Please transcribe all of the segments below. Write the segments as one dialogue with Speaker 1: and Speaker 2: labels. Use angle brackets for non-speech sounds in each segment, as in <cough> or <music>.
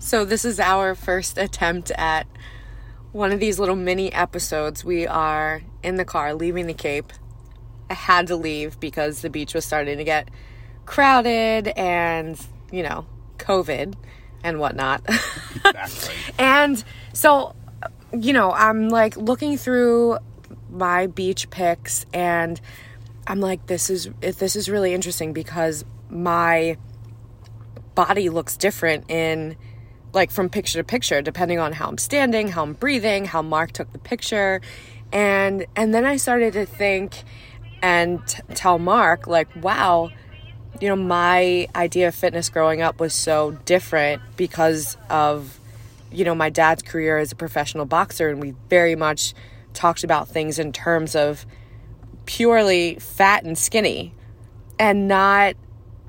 Speaker 1: So, this is our first attempt at one of these little mini episodes. We are in the car leaving the Cape. I had to leave because the beach was starting to get crowded and, you know, COVID and whatnot.
Speaker 2: Exactly. <laughs>
Speaker 1: and so, you know, I'm like looking through my beach pics and I'm like, this is this is really interesting because my body looks different in like from picture to picture depending on how I'm standing, how I'm breathing, how Mark took the picture. And and then I started to think and t- tell Mark like, wow, you know, my idea of fitness growing up was so different because of you know, my dad's career as a professional boxer and we very much talked about things in terms of purely fat and skinny and not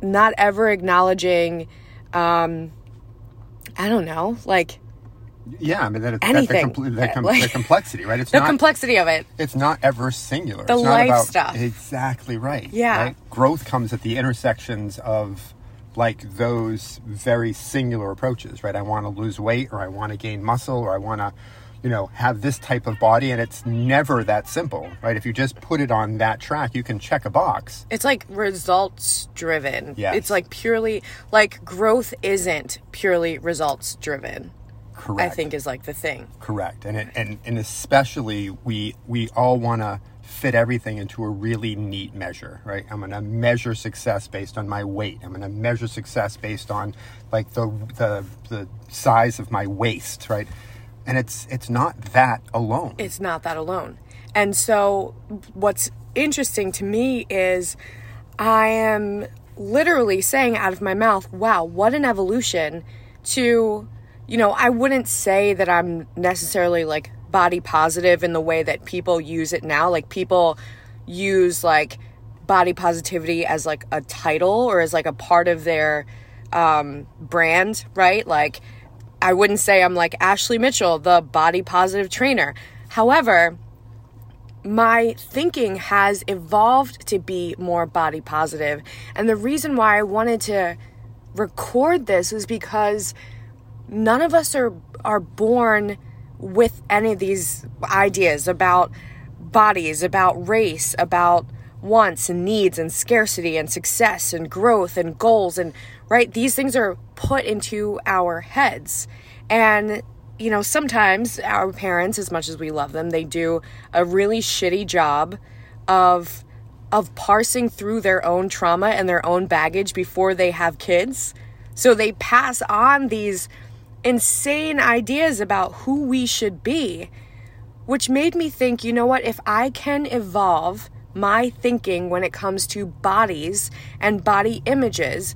Speaker 1: not ever acknowledging um I don't know, like
Speaker 2: Yeah, I mean that,
Speaker 1: Anything.
Speaker 2: that, the, compl- com-
Speaker 1: Like-
Speaker 2: the complexity, right? It's
Speaker 1: the
Speaker 2: not
Speaker 1: complexity of it.
Speaker 2: it's not ever singular.
Speaker 1: The
Speaker 2: it's not
Speaker 1: life
Speaker 2: about,
Speaker 1: stuff.
Speaker 2: Exactly right.
Speaker 1: Yeah.
Speaker 2: Right? Growth comes at the intersections of like those very singular approaches, right? I want to lose weight or I want to gain muscle or I want to, you know, have this type of body and it's never that simple, right? If you just put it on that track, you can check a box.
Speaker 1: It's like results driven.
Speaker 2: Yeah.
Speaker 1: It's like purely like growth isn't purely results driven.
Speaker 2: Correct.
Speaker 1: I think is like the thing.
Speaker 2: Correct, and it, and and especially we we all want to fit everything into a really neat measure, right? I'm going to measure success based on my weight. I'm going to measure success based on like the the the size of my waist, right? And it's it's not that alone.
Speaker 1: it's not that alone. And so, what's interesting to me is I am literally saying out of my mouth, wow, what an evolution to, you know, I wouldn't say that I'm necessarily like body positive in the way that people use it now. Like, people use like body positivity as like a title or as like a part of their um, brand, right? Like, I wouldn't say I'm like Ashley Mitchell, the body positive trainer. However, my thinking has evolved to be more body positive. And the reason why I wanted to record this is because none of us are are born with any of these ideas about bodies, about race, about wants and needs and scarcity and success and growth and goals and right these things are put into our heads. And you know sometimes our parents as much as we love them they do a really shitty job of of parsing through their own trauma and their own baggage before they have kids. So they pass on these insane ideas about who we should be which made me think, you know what, if I can evolve my thinking when it comes to bodies and body images,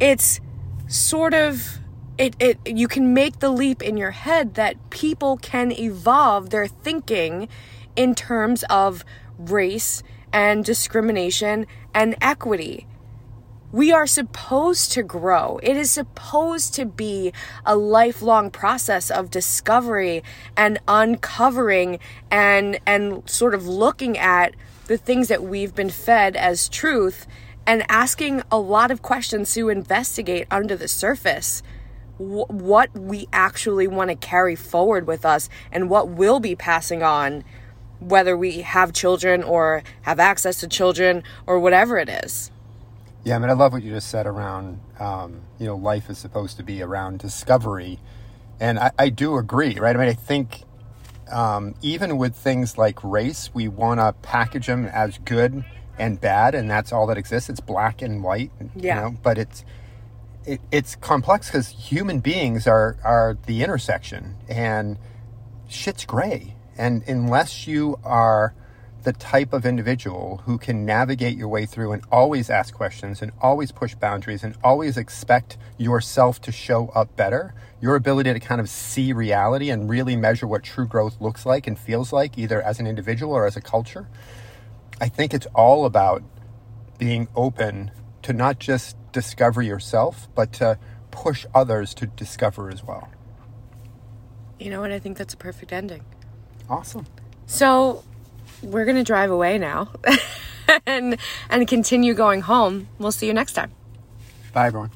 Speaker 1: it's sort of it, it you can make the leap in your head that people can evolve their thinking in terms of race and discrimination and equity. We are supposed to grow. It is supposed to be a lifelong process of discovery and uncovering and and sort of looking at the things that we've been fed as truth and asking a lot of questions to investigate under the surface wh- what we actually want to carry forward with us and what we'll be passing on whether we have children or have access to children or whatever it is.
Speaker 2: Yeah, I mean, I love what you just said around, um, you know, life is supposed to be around discovery. And I, I do agree, right? I mean, I think um, even with things like race, we want to package them as good and bad, and that's all that exists. It's black and white,
Speaker 1: Yeah.
Speaker 2: you know, but it's it, it's complex because human beings are are the intersection, and shit's gray. And unless you are the type of individual who can navigate your way through and always ask questions and always push boundaries and always expect yourself to show up better, your ability to kind of see reality and really measure what true growth looks like and feels like, either as an individual or as a culture, I think it's all about being open to not just discover yourself, but to push others to discover as well.
Speaker 1: You know what? I think that's a perfect ending.
Speaker 2: Awesome.
Speaker 1: So we're gonna drive away now <laughs> and and continue going home. We'll see you next time.
Speaker 2: Bye, everyone.